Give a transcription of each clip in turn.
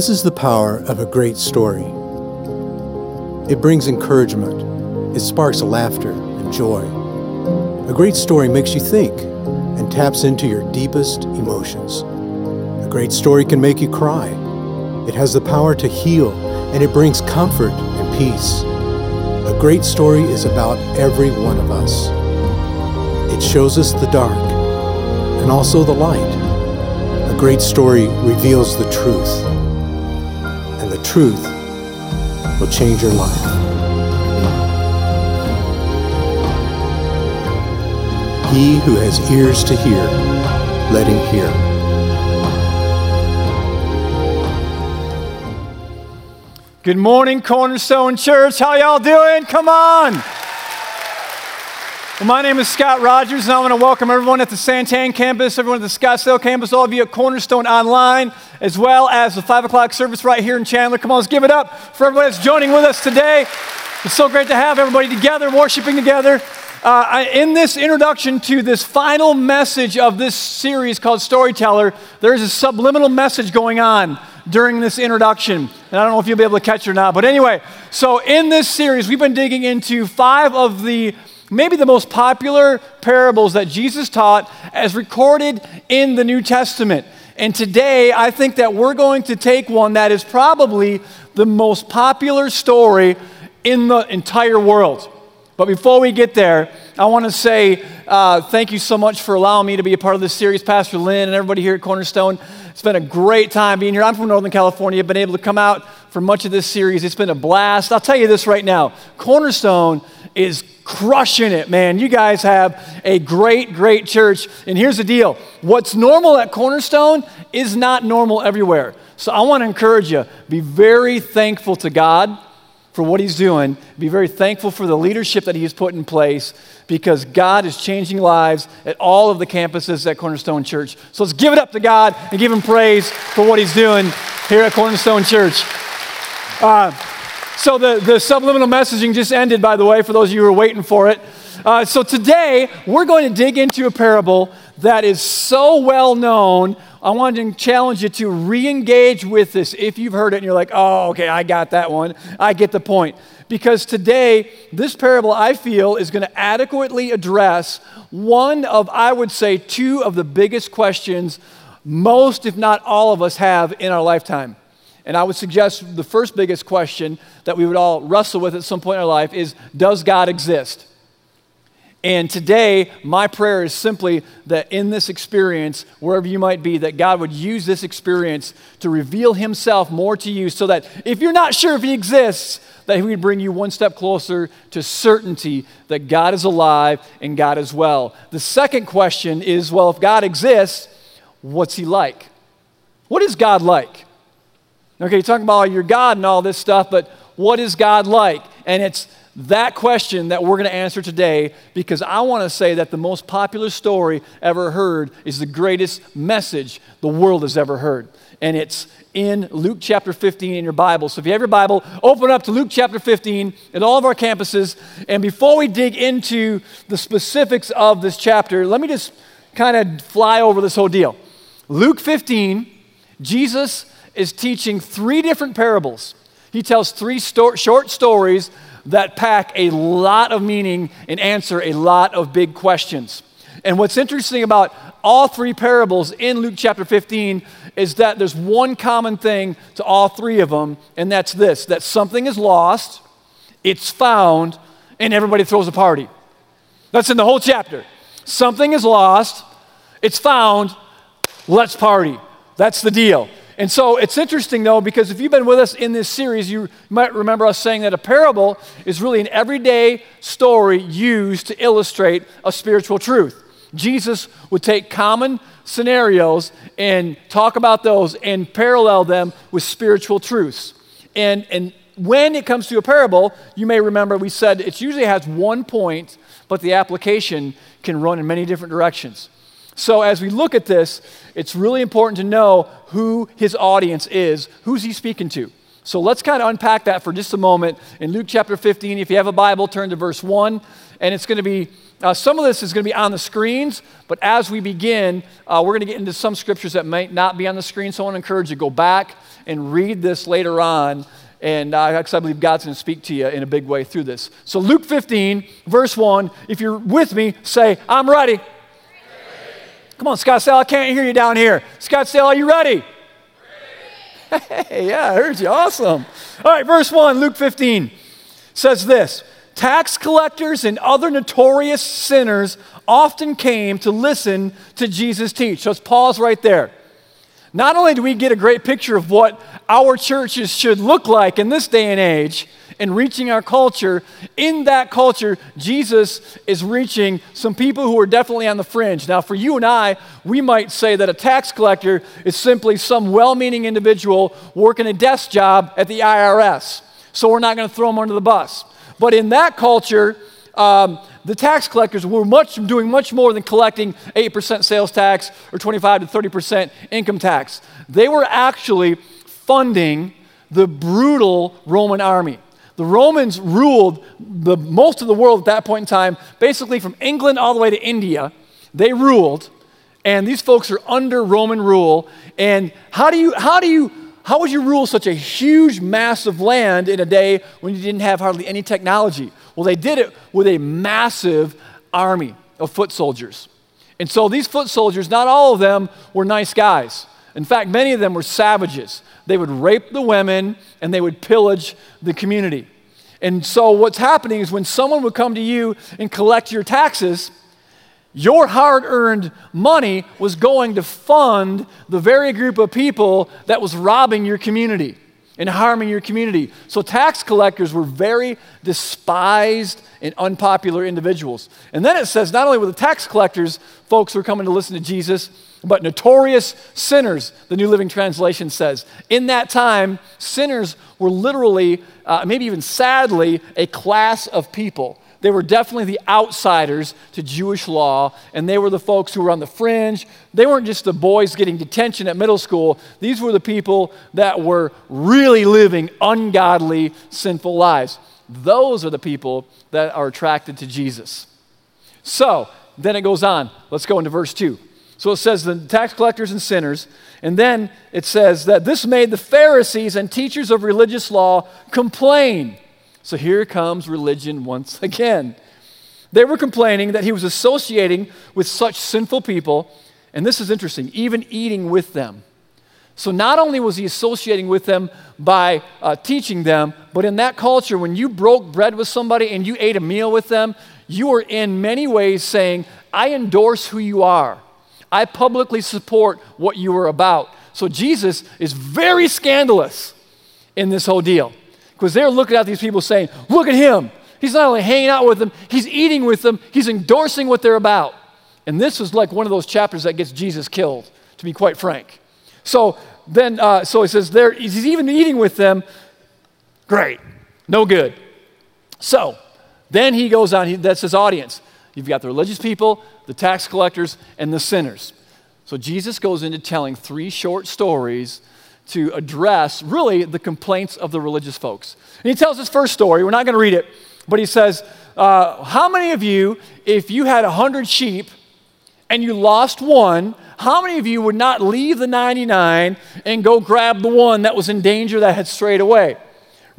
This is the power of a great story. It brings encouragement, it sparks laughter and joy. A great story makes you think and taps into your deepest emotions. A great story can make you cry. It has the power to heal and it brings comfort and peace. A great story is about every one of us. It shows us the dark and also the light. A great story reveals the truth, truth will change your life. He who has ears to hear, let him hear. Good morning, Cornerstone Church. How y'all doing? Come on. Well, my name is Scott Rogers, and I want to welcome everyone at the Santan campus, everyone at the Scottsdale campus, all of you at Cornerstone Online, as well as the 5 o'clock service right here in Chandler. Come on, let's give it up for everybody that's joining with us today. It's so great to have everybody together, worshiping together. Uh, in this introduction to this final message of this series called Storyteller, there's a subliminal message going on during this introduction. And I don't know if you'll be able to catch it or not. But anyway, so in this series, we've been digging into five of the maybe the most popular parables that Jesus taught as recorded in the New Testament. And today, I think that we're going to take one that is probably the most popular story in the entire world. But before we get there, I want to say uh, thank you so much for allowing me to be a part of this series, Pastor Lynn and everybody here at Cornerstone. It's been a great time being here. I'm from Northern California, been able to come out for much of this series. It's been a blast. I'll tell you this right now Cornerstone is crushing it, man. You guys have a great, great church. And here's the deal what's normal at Cornerstone is not normal everywhere. So I want to encourage you be very thankful to God for what he's doing. Be very thankful for the leadership that he's put in place because God is changing lives at all of the campuses at Cornerstone Church. So let's give it up to God and give him praise for what he's doing here at Cornerstone Church. Uh, so the, the subliminal messaging just ended, by the way, for those of you who are waiting for it. Uh, so today, we're going to dig into a parable that is so well known. I want to challenge you to re engage with this if you've heard it and you're like, oh, okay, I got that one. I get the point. Because today, this parable, I feel, is going to adequately address one of, I would say, two of the biggest questions most, if not all of us, have in our lifetime. And I would suggest the first biggest question that we would all wrestle with at some point in our life is Does God exist? And today, my prayer is simply that in this experience, wherever you might be, that God would use this experience to reveal Himself more to you so that if you're not sure if He exists, that He would bring you one step closer to certainty that God is alive and God is well. The second question is well, if God exists, what's He like? What is God like? Okay, you're talking about your God and all this stuff, but what is God like? And it's that question that we're going to answer today because I want to say that the most popular story ever heard is the greatest message the world has ever heard. And it's in Luke chapter 15 in your Bible. So if you have your Bible, open up to Luke chapter 15 at all of our campuses. And before we dig into the specifics of this chapter, let me just kind of fly over this whole deal. Luke 15, Jesus is teaching three different parables. He tells three sto- short stories that pack a lot of meaning and answer a lot of big questions. And what's interesting about all three parables in Luke chapter 15 is that there's one common thing to all three of them, and that's this that something is lost, it's found, and everybody throws a party. That's in the whole chapter. Something is lost, it's found, let's party. That's the deal. And so it's interesting, though, because if you've been with us in this series, you might remember us saying that a parable is really an everyday story used to illustrate a spiritual truth. Jesus would take common scenarios and talk about those and parallel them with spiritual truths. And, and when it comes to a parable, you may remember we said it usually has one point, but the application can run in many different directions. So, as we look at this, it's really important to know who his audience is. Who's he speaking to? So let's kind of unpack that for just a moment. In Luke chapter 15, if you have a Bible, turn to verse 1. And it's going to be, uh, some of this is going to be on the screens, but as we begin, uh, we're going to get into some scriptures that might not be on the screen. So I want to encourage you to go back and read this later on. And uh, I believe God's going to speak to you in a big way through this. So, Luke 15, verse 1, if you're with me, say, I'm ready. Come on, Scottsdale, I can't hear you down here. Scottsdale, are you ready? ready. Hey, yeah, I heard you. Awesome. All right, verse 1, Luke 15 says this Tax collectors and other notorious sinners often came to listen to Jesus teach. So let's pause right there. Not only do we get a great picture of what our churches should look like in this day and age in reaching our culture, in that culture, Jesus is reaching some people who are definitely on the fringe. Now, for you and I, we might say that a tax collector is simply some well meaning individual working a desk job at the IRS. So we're not going to throw them under the bus. But in that culture, um, the tax collectors were much, doing much more than collecting 8% sales tax or 25 to 30% income tax. They were actually funding the brutal Roman army. The Romans ruled the, most of the world at that point in time, basically from England all the way to India. They ruled, and these folks are under Roman rule. And how do you, how do you how would you rule such a huge, mass of land in a day when you didn't have hardly any technology? Well, they did it with a massive army of foot soldiers. And so these foot soldiers, not all of them were nice guys. In fact, many of them were savages. They would rape the women and they would pillage the community. And so what's happening is when someone would come to you and collect your taxes, your hard earned money was going to fund the very group of people that was robbing your community and harming your community. So, tax collectors were very despised and unpopular individuals. And then it says not only were the tax collectors folks who were coming to listen to Jesus, but notorious sinners, the New Living Translation says. In that time, sinners were literally, uh, maybe even sadly, a class of people they were definitely the outsiders to Jewish law, and they were the folks who were on the fringe. They weren't just the boys getting detention at middle school, these were the people that were really living ungodly, sinful lives. Those are the people that are attracted to Jesus. So, then it goes on. Let's go into verse 2. So it says the tax collectors and sinners, and then it says that this made the Pharisees and teachers of religious law complain. So here comes religion once again. They were complaining that he was associating with such sinful people, and this is interesting, even eating with them. So not only was he associating with them by uh, teaching them, but in that culture, when you broke bread with somebody and you ate a meal with them, you were in many ways saying, I endorse who you are. I publicly support what you are about. So Jesus is very scandalous in this whole deal because they're looking at these people saying, Look at him. He's not only hanging out with them, he's eating with them, he's endorsing what they're about. And this is like one of those chapters that gets Jesus killed, to be quite frank. So then, uh, so he says, there, he's even eating with them. Great, no good. So then he goes on, he, that's his audience. You've got the religious people, the tax collectors, and the sinners. So Jesus goes into telling three short stories to address really the complaints of the religious folks. And he tells his first story. We're not going to read it, but he says, uh, How many of you, if you had 100 sheep and you lost one, how many of you would not leave the 99 and go grab the one that was in danger that had strayed away?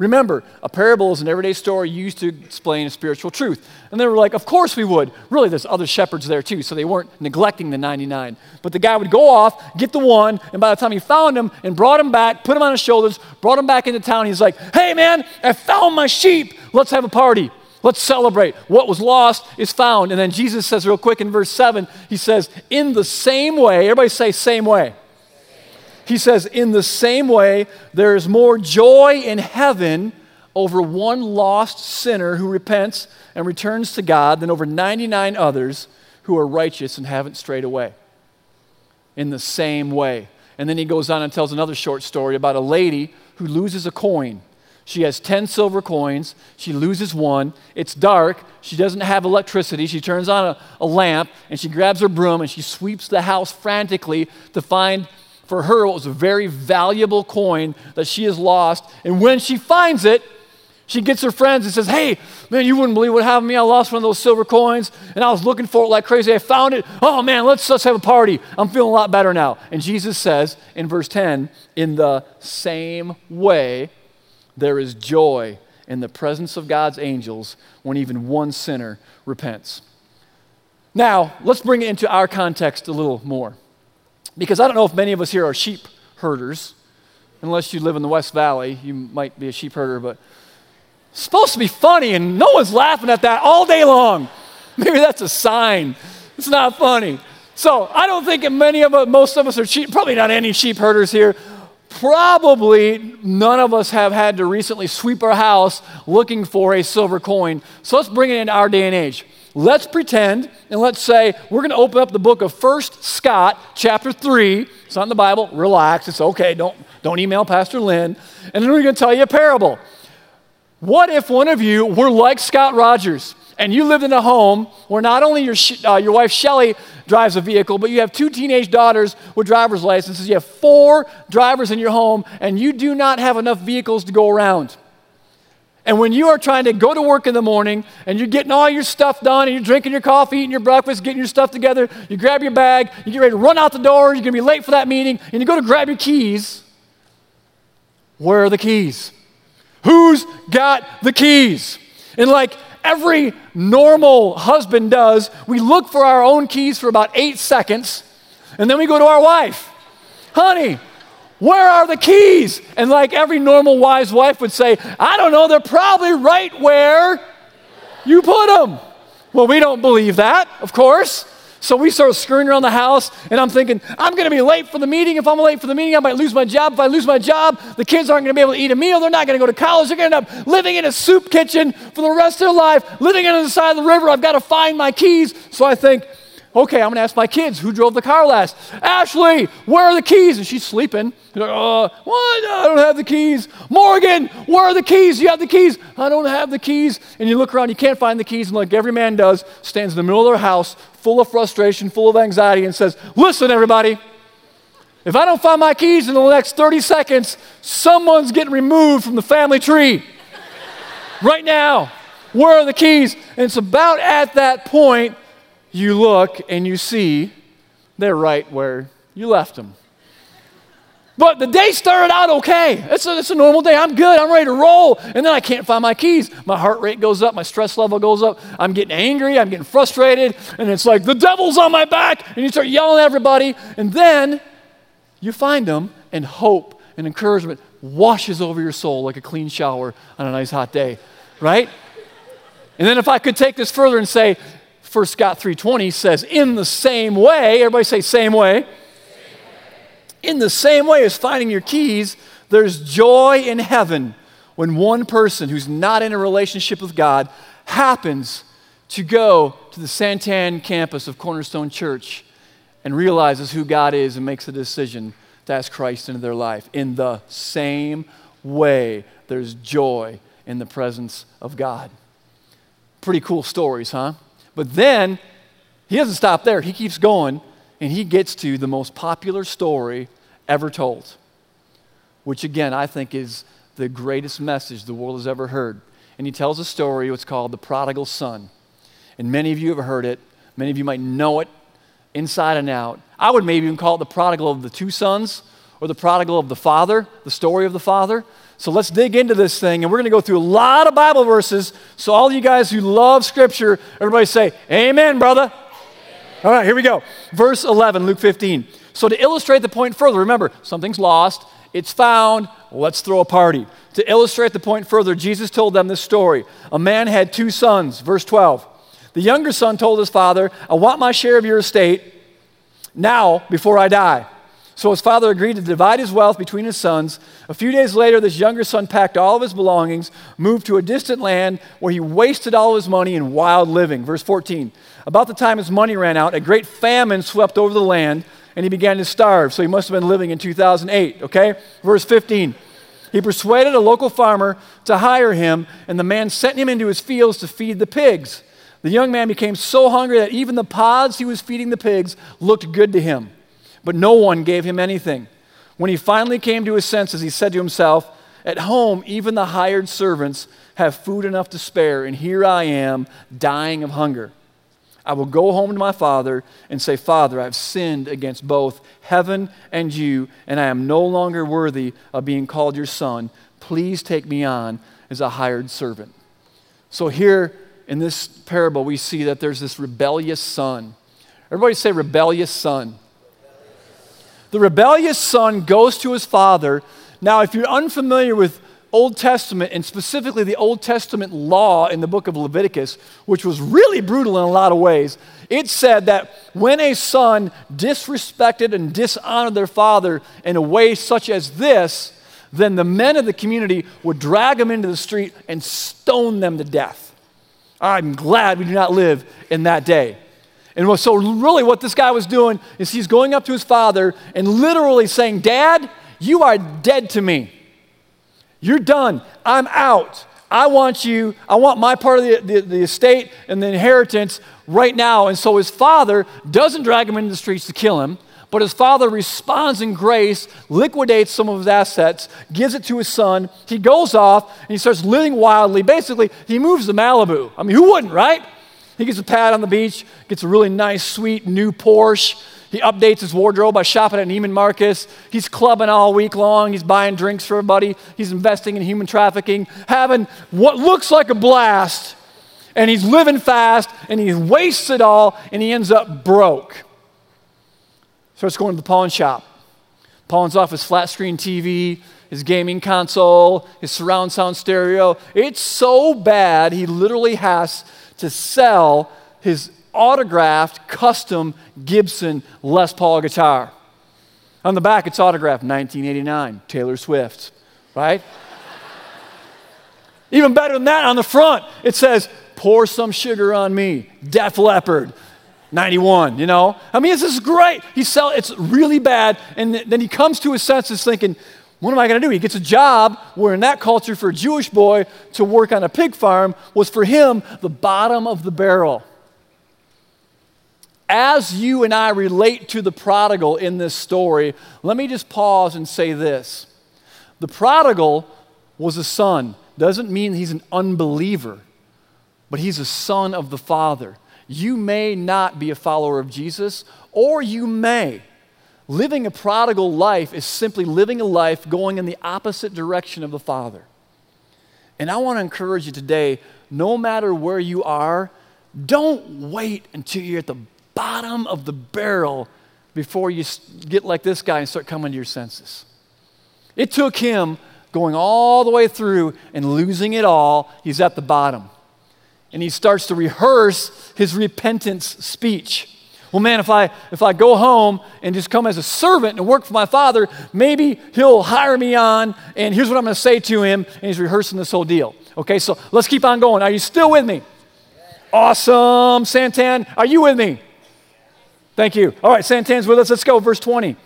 Remember, a parable is an everyday story used to explain a spiritual truth. And they were like, Of course we would. Really, there's other shepherds there too, so they weren't neglecting the 99. But the guy would go off, get the one, and by the time he found him and brought him back, put him on his shoulders, brought him back into town, he's like, Hey man, I found my sheep. Let's have a party. Let's celebrate. What was lost is found. And then Jesus says, real quick in verse 7, he says, In the same way, everybody say, same way. He says, In the same way, there is more joy in heaven over one lost sinner who repents and returns to God than over 99 others who are righteous and haven't strayed away. In the same way. And then he goes on and tells another short story about a lady who loses a coin. She has 10 silver coins. She loses one. It's dark. She doesn't have electricity. She turns on a, a lamp and she grabs her broom and she sweeps the house frantically to find for her it was a very valuable coin that she has lost. And when she finds it, she gets her friends and says, Hey, man, you wouldn't believe what happened to me. I lost one of those silver coins and I was looking for it like crazy. I found it. Oh, man, let's, let's have a party. I'm feeling a lot better now. And Jesus says in verse 10, In the same way, there is joy in the presence of God's angels when even one sinner repents. Now, let's bring it into our context a little more. Because I don't know if many of us here are sheep herders. Unless you live in the West Valley, you might be a sheep herder, but it's supposed to be funny, and no one's laughing at that all day long. Maybe that's a sign. It's not funny. So I don't think many of us, most of us are sheep, probably not any sheep herders here. Probably none of us have had to recently sweep our house looking for a silver coin. So let's bring it into our day and age. Let's pretend and let's say we're going to open up the book of First Scott, chapter 3. It's not in the Bible. Relax. It's okay. Don't, don't email Pastor Lynn. And then we're going to tell you a parable. What if one of you were like Scott Rogers and you lived in a home where not only your, uh, your wife Shelly drives a vehicle, but you have two teenage daughters with driver's licenses, you have four drivers in your home, and you do not have enough vehicles to go around? And when you are trying to go to work in the morning and you're getting all your stuff done and you're drinking your coffee, eating your breakfast, getting your stuff together, you grab your bag, you get ready to run out the door, you're going to be late for that meeting, and you go to grab your keys. Where are the keys? Who's got the keys? And like every normal husband does, we look for our own keys for about eight seconds, and then we go to our wife. Honey, where are the keys? And like every normal wise wife would say, I don't know, they're probably right where you put them. Well, we don't believe that, of course. So we start scurrying around the house, and I'm thinking, I'm going to be late for the meeting. If I'm late for the meeting, I might lose my job. If I lose my job, the kids aren't going to be able to eat a meal. They're not going to go to college. They're going to end up living in a soup kitchen for the rest of their life, living on the side of the river. I've got to find my keys. So I think, okay, I'm going to ask my kids who drove the car last. Ashley, where are the keys? And she's sleeping. Uh, what? I don't have the keys. Morgan, where are the keys? You have the keys. I don't have the keys. And you look around, you can't find the keys. And like every man does, stands in the middle of their house, full of frustration, full of anxiety, and says, Listen, everybody, if I don't find my keys in the next 30 seconds, someone's getting removed from the family tree. right now. Where are the keys? And it's about at that point you look and you see they're right where you left them. But the day started out okay. It's a, it's a normal day. I'm good. I'm ready to roll. And then I can't find my keys. My heart rate goes up. My stress level goes up. I'm getting angry. I'm getting frustrated. And it's like, the devil's on my back. And you start yelling at everybody. And then you find them, and hope and encouragement washes over your soul like a clean shower on a nice hot day, right? And then if I could take this further and say, 1 Scott 3.20 says, in the same way, everybody say same way. In the same way as finding your keys, there's joy in heaven when one person who's not in a relationship with God happens to go to the Santan campus of Cornerstone Church and realizes who God is and makes a decision to ask Christ into their life. In the same way, there's joy in the presence of God. Pretty cool stories, huh? But then he doesn't stop there. He keeps going and he gets to the most popular story ever told, which again I think is the greatest message the world has ever heard. And he tells a story, what's called the prodigal son. And many of you have heard it, many of you might know it inside and out. I would maybe even call it the prodigal of the two sons or the prodigal of the father, the story of the father. So let's dig into this thing, and we're going to go through a lot of Bible verses. So, all you guys who love Scripture, everybody say, Amen, brother. All right, here we go. Verse 11, Luke 15. So, to illustrate the point further, remember, something's lost, it's found, let's throw a party. To illustrate the point further, Jesus told them this story. A man had two sons, verse 12. The younger son told his father, I want my share of your estate now before I die. So his father agreed to divide his wealth between his sons. A few days later, this younger son packed all of his belongings, moved to a distant land where he wasted all his money in wild living. Verse 14. About the time his money ran out, a great famine swept over the land, and he began to starve. So he must have been living in 2008, okay? Verse 15. He persuaded a local farmer to hire him, and the man sent him into his fields to feed the pigs. The young man became so hungry that even the pods he was feeding the pigs looked good to him but no one gave him anything. When he finally came to his senses, he said to himself, At home, even the hired servants have food enough to spare, and here I am dying of hunger. I will go home to my father and say, Father, I have sinned against both heaven and you, and I am no longer worthy of being called your son. Please take me on as a hired servant. So, here in this parable, we see that there's this rebellious son. Everybody say, rebellious son. The rebellious son goes to his father. Now, if you're unfamiliar with Old Testament, and specifically the Old Testament law in the book of Leviticus, which was really brutal in a lot of ways, it said that when a son disrespected and dishonored their father in a way such as this, then the men of the community would drag them into the street and stone them to death. I'm glad we do not live in that day. And so, really, what this guy was doing is he's going up to his father and literally saying, Dad, you are dead to me. You're done. I'm out. I want you, I want my part of the, the, the, estate and the inheritance right now. And so his father doesn't drag him into the streets to kill him, but his father responds in grace, liquidates some of his assets, gives it to his son. He goes off and he starts living wildly. Basically, he moves to Malibu. I mean, who wouldn't, right? He gets a pad on the beach, gets a really nice, sweet new Porsche. He updates his wardrobe by shopping at Neiman Marcus. He's clubbing all week long. He's buying drinks for everybody. He's investing in human trafficking, having what looks like a blast. And he's living fast and he wastes it all and he ends up broke. Starts going to the pawn shop. Pawns off his flat screen TV, his gaming console, his surround sound stereo. It's so bad, he literally has to sell his autographed custom Gibson Les Paul guitar. On the back, it's autographed 1989, Taylor Swift, right? Even better than that, on the front, it says, Pour some sugar on me, Def Leppard. 91, you know? I mean, this is great. He sell it's really bad. And then he comes to his senses thinking, what am I going to do? He gets a job where, in that culture, for a Jewish boy to work on a pig farm was for him the bottom of the barrel as you and I relate to the prodigal in this story, let me just pause and say this. The prodigal was a son. Doesn't mean he's an unbeliever, but he's a son of the Father. You may not be a follower of Jesus, or you may. Living a prodigal life is simply living a life going in the opposite direction of the Father. And I want to encourage you today no matter where you are, don't wait until you're at the bottom of the barrel before you get like this guy and start coming to your senses. It took him going all the way through and losing it all. He's at the bottom. And he starts to rehearse his repentance speech. Well, man, if I, if I go home and just come as a servant and work for my father, maybe he'll hire me on, and here's what I'm going to say to him. And he's rehearsing this whole deal. Okay, so let's keep on going. Are you still with me? Awesome. Santan, are you with me? Thank you. All right, Santan's with us. Let's go. Verse 20,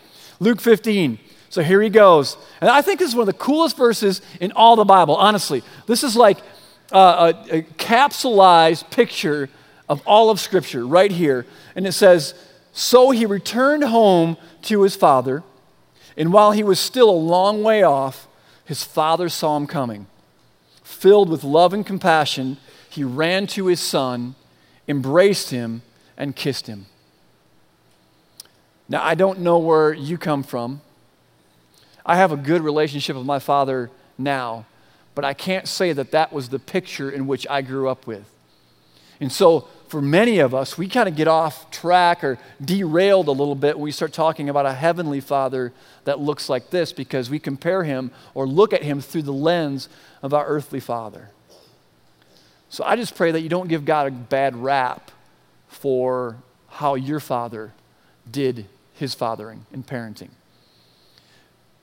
Luke 15. So here he goes. And I think this is one of the coolest verses in all the Bible, honestly. This is like a, a capsulized picture of all of Scripture right here. And it says, So he returned home to his father, and while he was still a long way off, his father saw him coming. Filled with love and compassion, he ran to his son, embraced him, and kissed him. Now, I don't know where you come from. I have a good relationship with my father now, but I can't say that that was the picture in which I grew up with. And so, for many of us, we kind of get off track or derailed a little bit when we start talking about a heavenly father that looks like this because we compare him or look at him through the lens of our earthly father. So I just pray that you don't give God a bad rap for how your father did his fathering and parenting.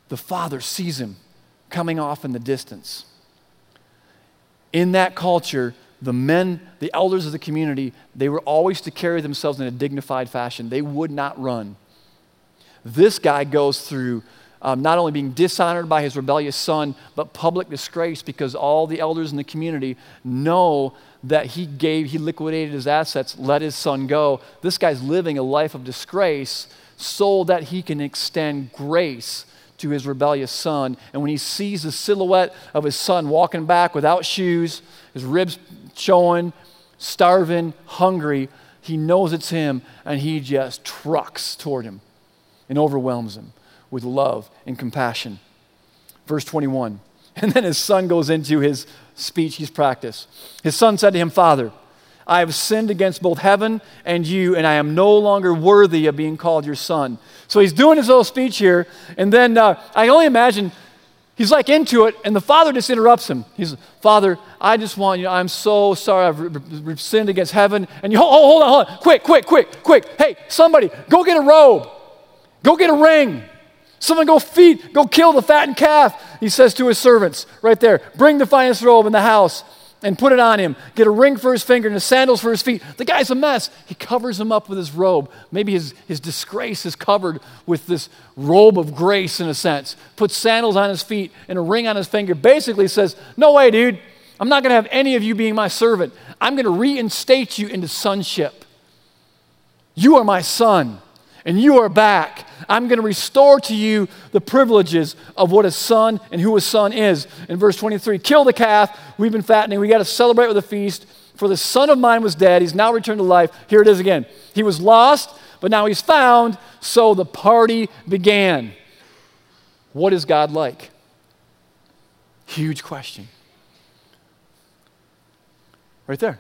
The father sees him coming off in the distance. In that culture, the men, the elders of the community, they were always to carry themselves in a dignified fashion. They would not run. This guy goes through um, not only being dishonored by his rebellious son, but public disgrace because all the elders in the community know that he gave, he liquidated his assets, let his son go. This guy's living a life of disgrace so that he can extend grace to his rebellious son. And when he sees the silhouette of his son walking back without shoes, his ribs showing, starving, hungry, he knows it's him and he just trucks toward him and overwhelms him with love and compassion. Verse 21. And then his son goes into his speech he's practiced. His son said to him, Father, I have sinned against both heaven and you, and I am no longer worthy of being called your son. So he's doing his little speech here, and then uh, I only imagine he's like into it, and the father just interrupts him. He's, Father, I just want you, I'm so sorry I've sinned against heaven. And you, hold, hold on, hold on, quick, quick, quick, quick. Hey, somebody, go get a robe, go get a ring. Someone go feed, go kill the fattened calf. He says to his servants right there, bring the finest robe in the house and put it on him. Get a ring for his finger and his sandals for his feet. The guy's a mess. He covers him up with his robe. Maybe his, his disgrace is covered with this robe of grace, in a sense. Puts sandals on his feet and a ring on his finger. Basically says, No way, dude. I'm not going to have any of you being my servant. I'm going to reinstate you into sonship. You are my son, and you are back. I'm going to restore to you the privileges of what a son and who a son is. In verse 23, kill the calf. We've been fattening. We got to celebrate with a feast. For the son of mine was dead. He's now returned to life. Here it is again. He was lost, but now he's found. So the party began. What is God like? Huge question. Right there.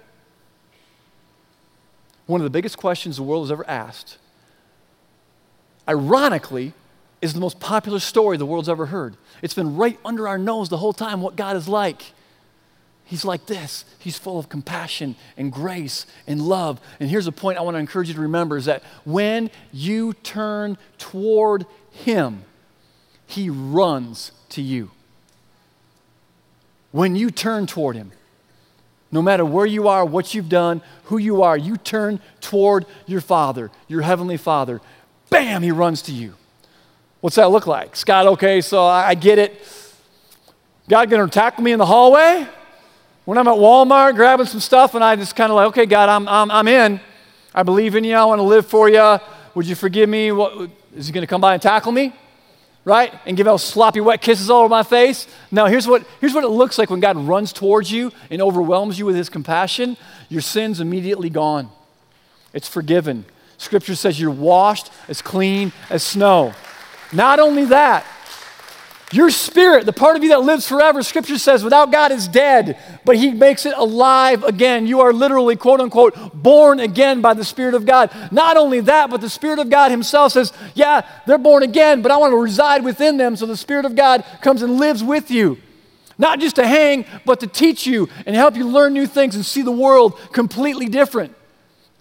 One of the biggest questions the world has ever asked ironically, is the most popular story the world's ever heard. It's been right under our nose the whole time what God is like. He's like this. He's full of compassion and grace and love. And here's a point I want to encourage you to remember is that when you turn toward him, he runs to you. When you turn toward him, no matter where you are, what you've done, who you are, you turn toward your Father, your Heavenly Father, bam, he runs to you. What's that look like? Scott, okay, so I get it. God gonna tackle me in the hallway? When I'm at Walmart grabbing some stuff and I just kind of like, okay, God, I'm, I'm, I'm in. I believe in you. I want to live for you. Would you forgive me? What, is he going to come by and tackle me? Right? And give those sloppy, wet kisses all over my face? No, here's what, here's what it looks like when God runs towards you and overwhelms you with his compassion. Your sin's immediately gone, it's forgiven. Scripture says you're washed as clean as snow. Not only that, your spirit, the part of you that lives forever, Scripture says without God is dead, but He makes it alive again. You are literally, quote unquote, born again by the Spirit of God. Not only that, but the Spirit of God Himself says, Yeah, they're born again, but I want to reside within them. So the Spirit of God comes and lives with you. Not just to hang, but to teach you and help you learn new things and see the world completely different.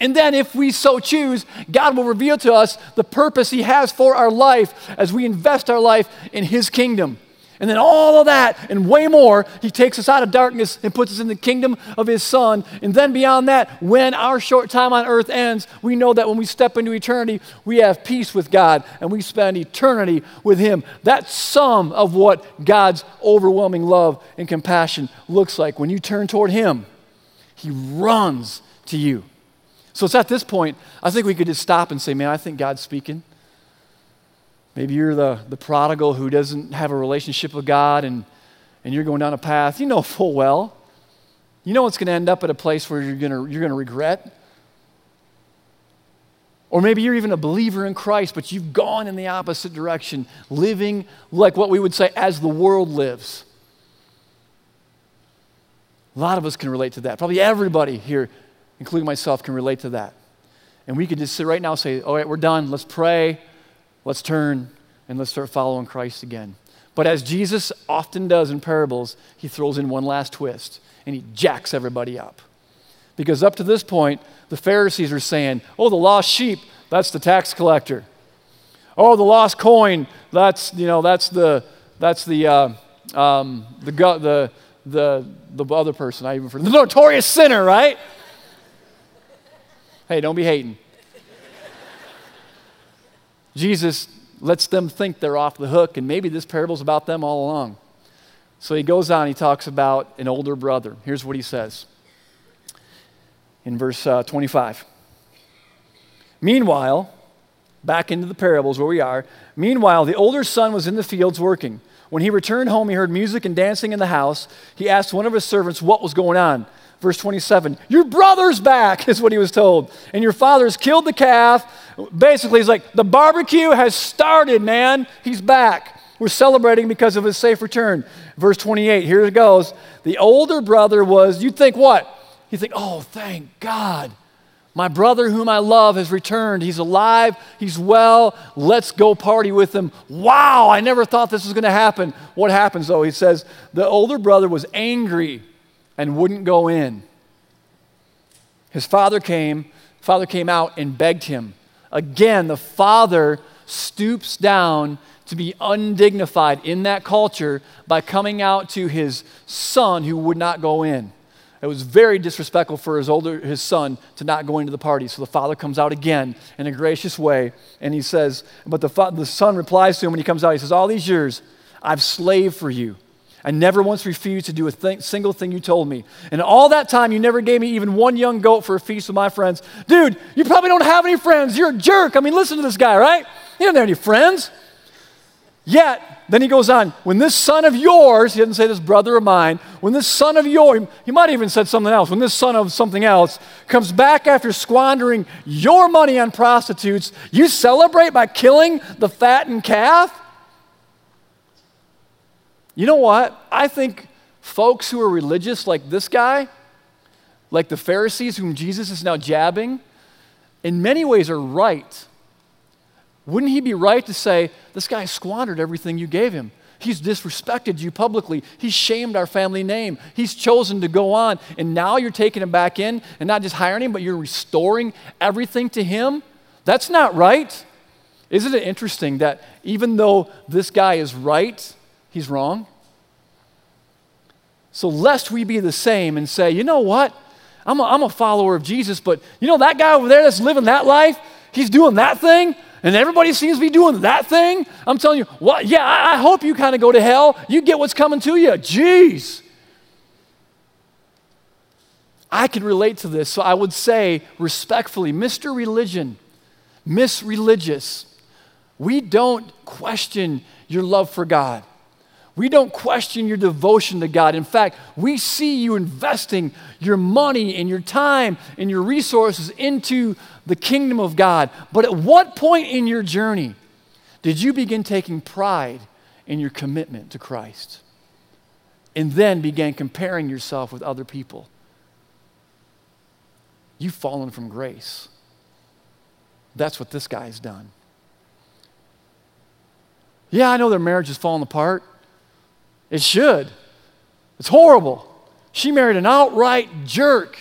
And then, if we so choose, God will reveal to us the purpose He has for our life as we invest our life in His kingdom. And then, all of that and way more, He takes us out of darkness and puts us in the kingdom of His Son. And then, beyond that, when our short time on earth ends, we know that when we step into eternity, we have peace with God and we spend eternity with Him. That's some of what God's overwhelming love and compassion looks like. When you turn toward Him, He runs to you. So it's at this point, I think we could just stop and say, man, I think God's speaking. Maybe you're the, the prodigal who doesn't have a relationship with God and, and you're going down a path you know full well. You know it's going to end up at a place where you're going you're to regret. Or maybe you're even a believer in Christ, but you've gone in the opposite direction, living like what we would say as the world lives. A lot of us can relate to that. Probably everybody here including myself, can relate to that. And we can just sit right now and say, all right, we're done. Let's pray. Let's turn and let's start following Christ again. But as Jesus often does in parables, he throws in one last twist and he jacks everybody up. Because up to this point, the Pharisees are saying, oh, the lost sheep, that's the tax collector. Oh, the lost coin, that's, you know, that's the, that's the, uh, um, the, the, the, the other person, I even for the notorious sinner, right? Hey, don't be hating. Jesus lets them think they're off the hook, and maybe this parable's about them all along. So he goes on, he talks about an older brother. Here's what he says in verse uh, 25. Meanwhile, back into the parables where we are. Meanwhile, the older son was in the fields working. When he returned home, he heard music and dancing in the house. He asked one of his servants what was going on. Verse 27 Your brother's back, is what he was told. And your father's killed the calf. Basically, he's like, The barbecue has started, man. He's back. We're celebrating because of his safe return. Verse 28, here it goes. The older brother was, you'd think what? You think, oh, thank God. My brother, whom I love, has returned. He's alive. He's well. Let's go party with him. Wow, I never thought this was going to happen. What happens, though? He says, The older brother was angry and wouldn't go in. His father came, father came out and begged him. Again, the father stoops down to be undignified in that culture by coming out to his son who would not go in. It was very disrespectful for his older his son to not go into the party. So the father comes out again in a gracious way, and he says, but the, fa- the son replies to him when he comes out. He says, "All these years, I've slaved for you. I never once refused to do a single thing you told me. And all that time, you never gave me even one young goat for a feast with my friends. Dude, you probably don't have any friends. You're a jerk. I mean, listen to this guy, right? He doesn't have any friends. Yet, then he goes on, when this son of yours, he doesn't say this brother of mine, when this son of yours, he might have even said something else, when this son of something else comes back after squandering your money on prostitutes, you celebrate by killing the fattened calf? You know what? I think folks who are religious like this guy, like the Pharisees whom Jesus is now jabbing, in many ways are right wouldn't he be right to say, This guy squandered everything you gave him? He's disrespected you publicly. He's shamed our family name. He's chosen to go on. And now you're taking him back in and not just hiring him, but you're restoring everything to him? That's not right. Isn't it interesting that even though this guy is right, he's wrong? So, lest we be the same and say, you know what? I'm a, I'm a follower of Jesus, but you know that guy over there that's living that life? He's doing that thing? and everybody seems to be doing that thing, I'm telling you, what? Yeah, I, I hope you kind of go to hell. You get what's coming to you. Jeez. I can relate to this, so I would say respectfully, Mr. Religion, Miss Religious, we don't question your love for God. We don't question your devotion to God. In fact, we see you investing your money and your time and your resources into the kingdom of God. But at what point in your journey did you begin taking pride in your commitment to Christ? And then began comparing yourself with other people? You've fallen from grace. That's what this guy's done. Yeah, I know their marriage is falling apart. It should. It's horrible. She married an outright jerk.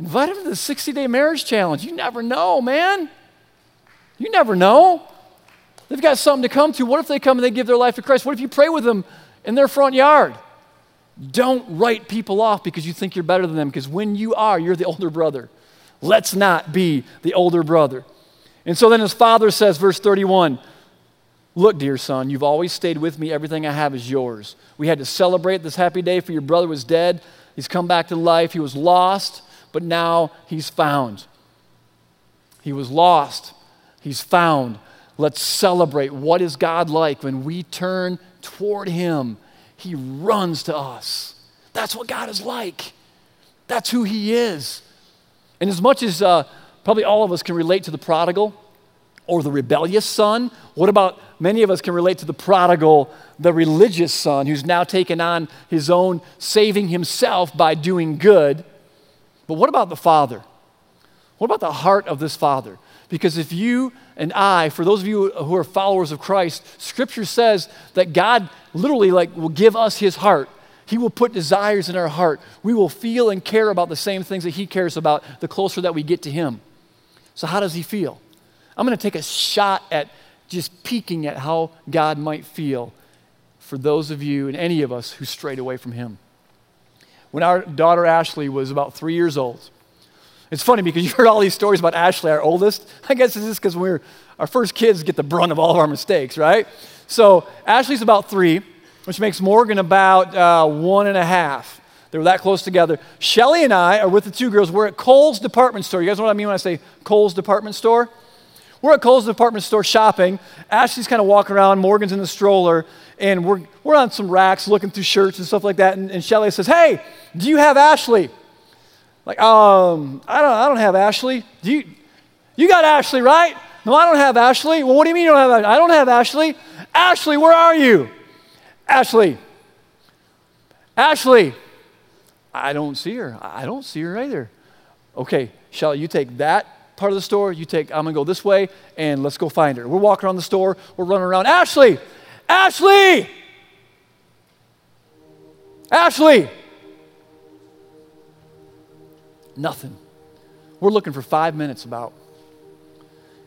Invite him to the 60 day marriage challenge. You never know, man. You never know. They've got something to come to. What if they come and they give their life to Christ? What if you pray with them in their front yard? Don't write people off because you think you're better than them, because when you are, you're the older brother. Let's not be the older brother. And so then his father says, verse 31, Look, dear son, you've always stayed with me. Everything I have is yours. We had to celebrate this happy day for your brother was dead. He's come back to life. He was lost, but now he's found. He was lost. He's found. Let's celebrate. What is God like when we turn toward him? He runs to us. That's what God is like. That's who he is. And as much as uh, probably all of us can relate to the prodigal, or the rebellious son? What about many of us can relate to the prodigal, the religious son who's now taken on his own saving himself by doing good? But what about the father? What about the heart of this father? Because if you and I, for those of you who are followers of Christ, scripture says that God literally like will give us his heart. He will put desires in our heart. We will feel and care about the same things that he cares about the closer that we get to him. So how does he feel? I'm going to take a shot at just peeking at how God might feel for those of you and any of us who strayed away from Him. When our daughter Ashley was about three years old, it's funny because you've heard all these stories about Ashley, our oldest. I guess it's just because we're our first kids get the brunt of all of our mistakes, right? So Ashley's about three, which makes Morgan about uh, one and a half. They were that close together. Shelly and I are with the two girls. We're at Kohl's department store. You guys know what I mean when I say Kohl's department store? We're at Kohl's department store shopping. Ashley's kind of walking around. Morgan's in the stroller. And we're, we're on some racks looking through shirts and stuff like that. And, and Shelly says, Hey, do you have Ashley? Like, um, I don't, I don't have Ashley. Do you, you got Ashley, right? No, I don't have Ashley. Well, what do you mean you don't have Ashley? I don't have Ashley. Ashley, where are you? Ashley. Ashley. I don't see her. I don't see her either. Okay, Shelly, you take that part of the store. You take, I'm going to go this way and let's go find her. We're walking around the store. We're running around. Ashley! Ashley! Ashley! Nothing. We're looking for five minutes about.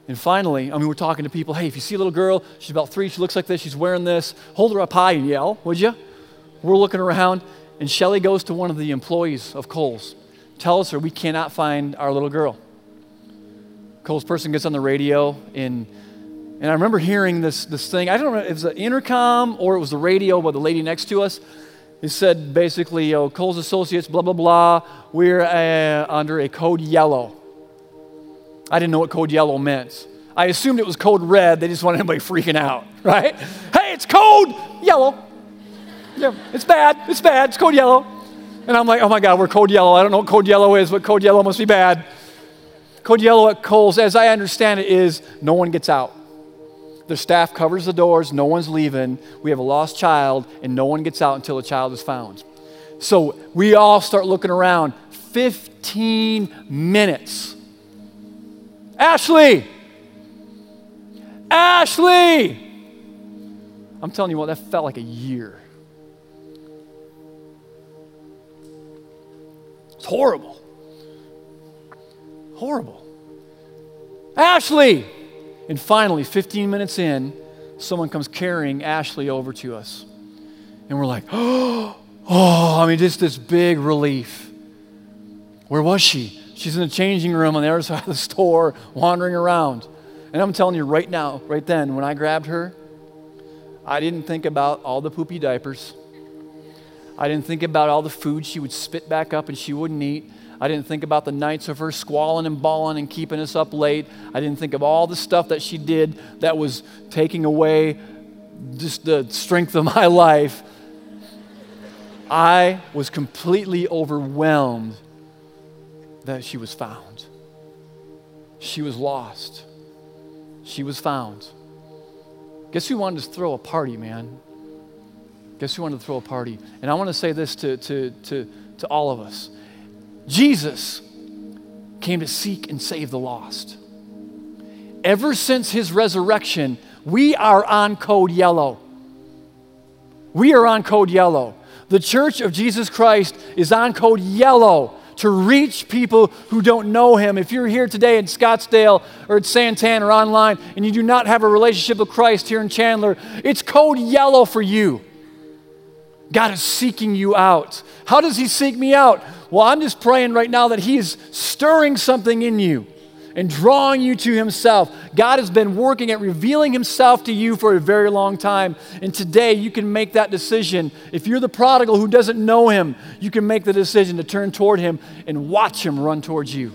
And finally, I mean, we're talking to people. Hey, if you see a little girl, she's about three, she looks like this, she's wearing this, hold her up high and yell, would you? We're looking around, and Shelly goes to one of the employees of Kohl's, tells her we cannot find our little girl. Kohl's person gets on the radio, and, and I remember hearing this, this thing. I don't know if it was an intercom or it was the radio by the lady next to us. It said basically, oh, Kohl's Associates, blah, blah, blah, we're uh, under a code yellow. I didn't know what code yellow meant. I assumed it was code red. They just wanted everybody freaking out, right? Hey, it's code yellow. Yeah, it's bad. It's bad. It's code yellow. And I'm like, oh my God, we're code yellow. I don't know what code yellow is, but code yellow must be bad. Code yellow at Kohl's, as I understand it, is no one gets out. The staff covers the doors, no one's leaving. We have a lost child, and no one gets out until the child is found. So we all start looking around. 15 minutes. Ashley! Ashley! I'm telling you what, that felt like a year. It's horrible. Horrible. Ashley! And finally, 15 minutes in, someone comes carrying Ashley over to us. And we're like, oh, I mean, just this big relief. Where was she? She's in the changing room on the other side of the store, wandering around. And I'm telling you right now, right then, when I grabbed her, I didn't think about all the poopy diapers. I didn't think about all the food she would spit back up and she wouldn't eat. I didn't think about the nights of her squalling and bawling and keeping us up late. I didn't think of all the stuff that she did that was taking away just the strength of my life. I was completely overwhelmed that she was found. She was lost. She was found. Guess who wanted to throw a party, man? Guess who wanted to throw a party? And I want to say this to, to, to, to all of us Jesus came to seek and save the lost. Ever since his resurrection, we are on code yellow. We are on code yellow. The church of Jesus Christ is on code yellow to reach people who don't know him. If you're here today in Scottsdale or at Santan or online and you do not have a relationship with Christ here in Chandler, it's code yellow for you. God is seeking you out. How does he seek me out? Well, I'm just praying right now that he is stirring something in you and drawing you to Himself. God has been working at revealing Himself to you for a very long time. And today you can make that decision. If you're the prodigal who doesn't know Him, you can make the decision to turn toward Him and watch Him run towards you.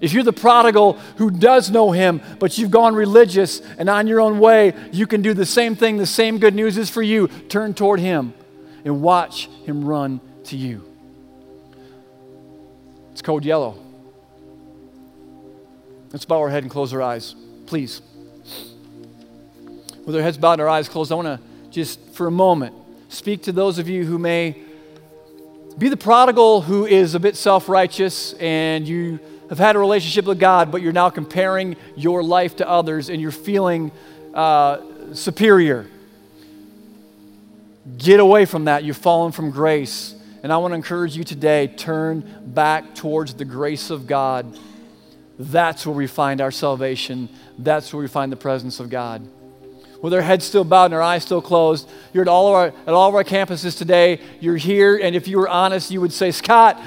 If you're the prodigal who does know Him, but you've gone religious and on your own way, you can do the same thing. The same good news is for you. Turn toward Him and watch Him run to you. It's code yellow. Let's bow our head and close our eyes, please. With our heads bowed and our eyes closed, I want to just for a moment speak to those of you who may be the prodigal who is a bit self righteous and you have had a relationship with God, but you're now comparing your life to others and you're feeling uh, superior. Get away from that. You've fallen from grace. And I want to encourage you today turn back towards the grace of God that's where we find our salvation. That's where we find the presence of God. With our heads still bowed and our eyes still closed, you're at all of our, at all of our campuses today. You're here, and if you were honest, you would say, Scott,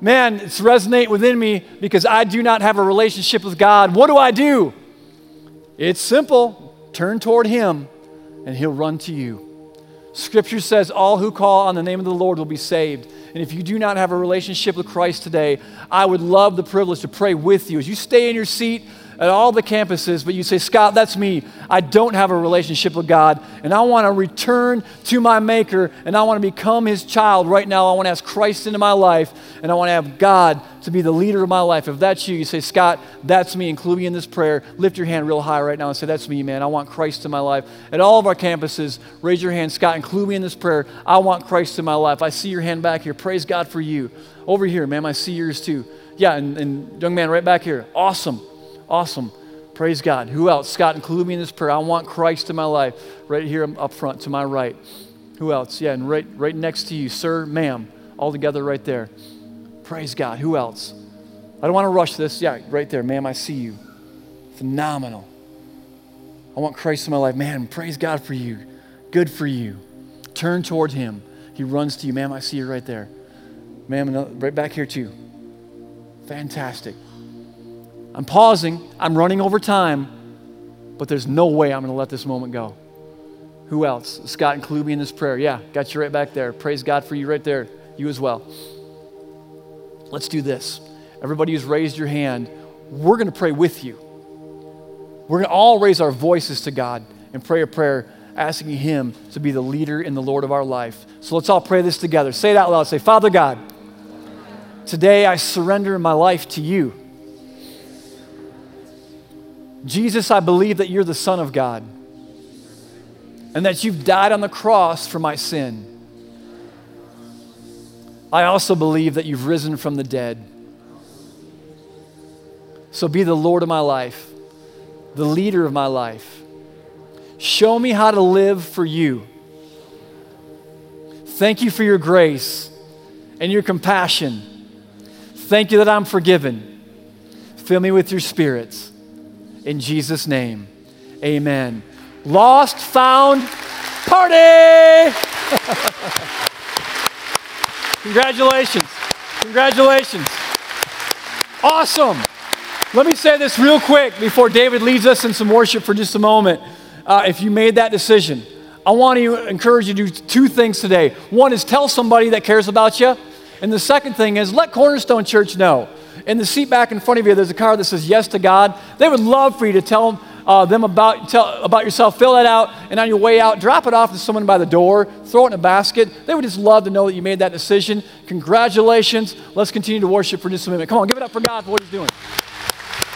man, it's resonate within me because I do not have a relationship with God. What do I do? It's simple. Turn toward Him, and He'll run to you. Scripture says, All who call on the name of the Lord will be saved. And if you do not have a relationship with Christ today, I would love the privilege to pray with you as you stay in your seat at all the campuses, but you say, Scott, that's me. I don't have a relationship with God, and I want to return to my Maker, and I want to become His child right now. I want to ask Christ into my life, and I want to have God to be the leader of my life. If that's you, you say, Scott, that's me. Include me in this prayer. Lift your hand real high right now and say, That's me, man. I want Christ in my life. At all of our campuses, raise your hand. Scott, include me in this prayer. I want Christ in my life. I see your hand back here. Praise God for you. Over here, ma'am, I see yours too. Yeah, and, and young man right back here. Awesome. Awesome. Praise God. Who else? Scott, include me in this prayer. I want Christ in my life. Right here up front to my right. Who else? Yeah, and right, right next to you, sir, ma'am, all together right there. Praise God. Who else? I don't want to rush this. Yeah, right there, ma'am, I see you. Phenomenal. I want Christ in my life. Man, praise God for you. Good for you. Turn toward Him. He runs to you. Ma'am, I see you right there. Ma'am, uh, right back here too. Fantastic. I'm pausing, I'm running over time, but there's no way I'm going to let this moment go. Who else? Scott, include me in this prayer. Yeah, got you right back there. Praise God for you right there. You as well. Let's do this. Everybody who's raised your hand, we're going to pray with you. We're going to all raise our voices to God and pray a prayer asking Him to be the leader and the Lord of our life. So let's all pray this together. Say it out loud. Say, Father God, today I surrender my life to you. Jesus, I believe that you're the Son of God and that you've died on the cross for my sin. I also believe that you've risen from the dead. So be the Lord of my life, the leader of my life. Show me how to live for you. Thank you for your grace and your compassion. Thank you that I'm forgiven. Fill me with your spirits. In Jesus' name, amen. Lost, found, party! Congratulations. Congratulations. Awesome. Let me say this real quick before David leads us in some worship for just a moment. Uh, if you made that decision, I want to encourage you to do two things today. One is tell somebody that cares about you. And the second thing is let Cornerstone Church know in the seat back in front of you, there's a card that says yes to God. They would love for you to tell them, uh, them about, tell, about yourself. Fill that out, and on your way out, drop it off to someone by the door, throw it in a basket. They would just love to know that you made that decision. Congratulations. Let's continue to worship for just a minute. Come on, give it up for God for what He's doing.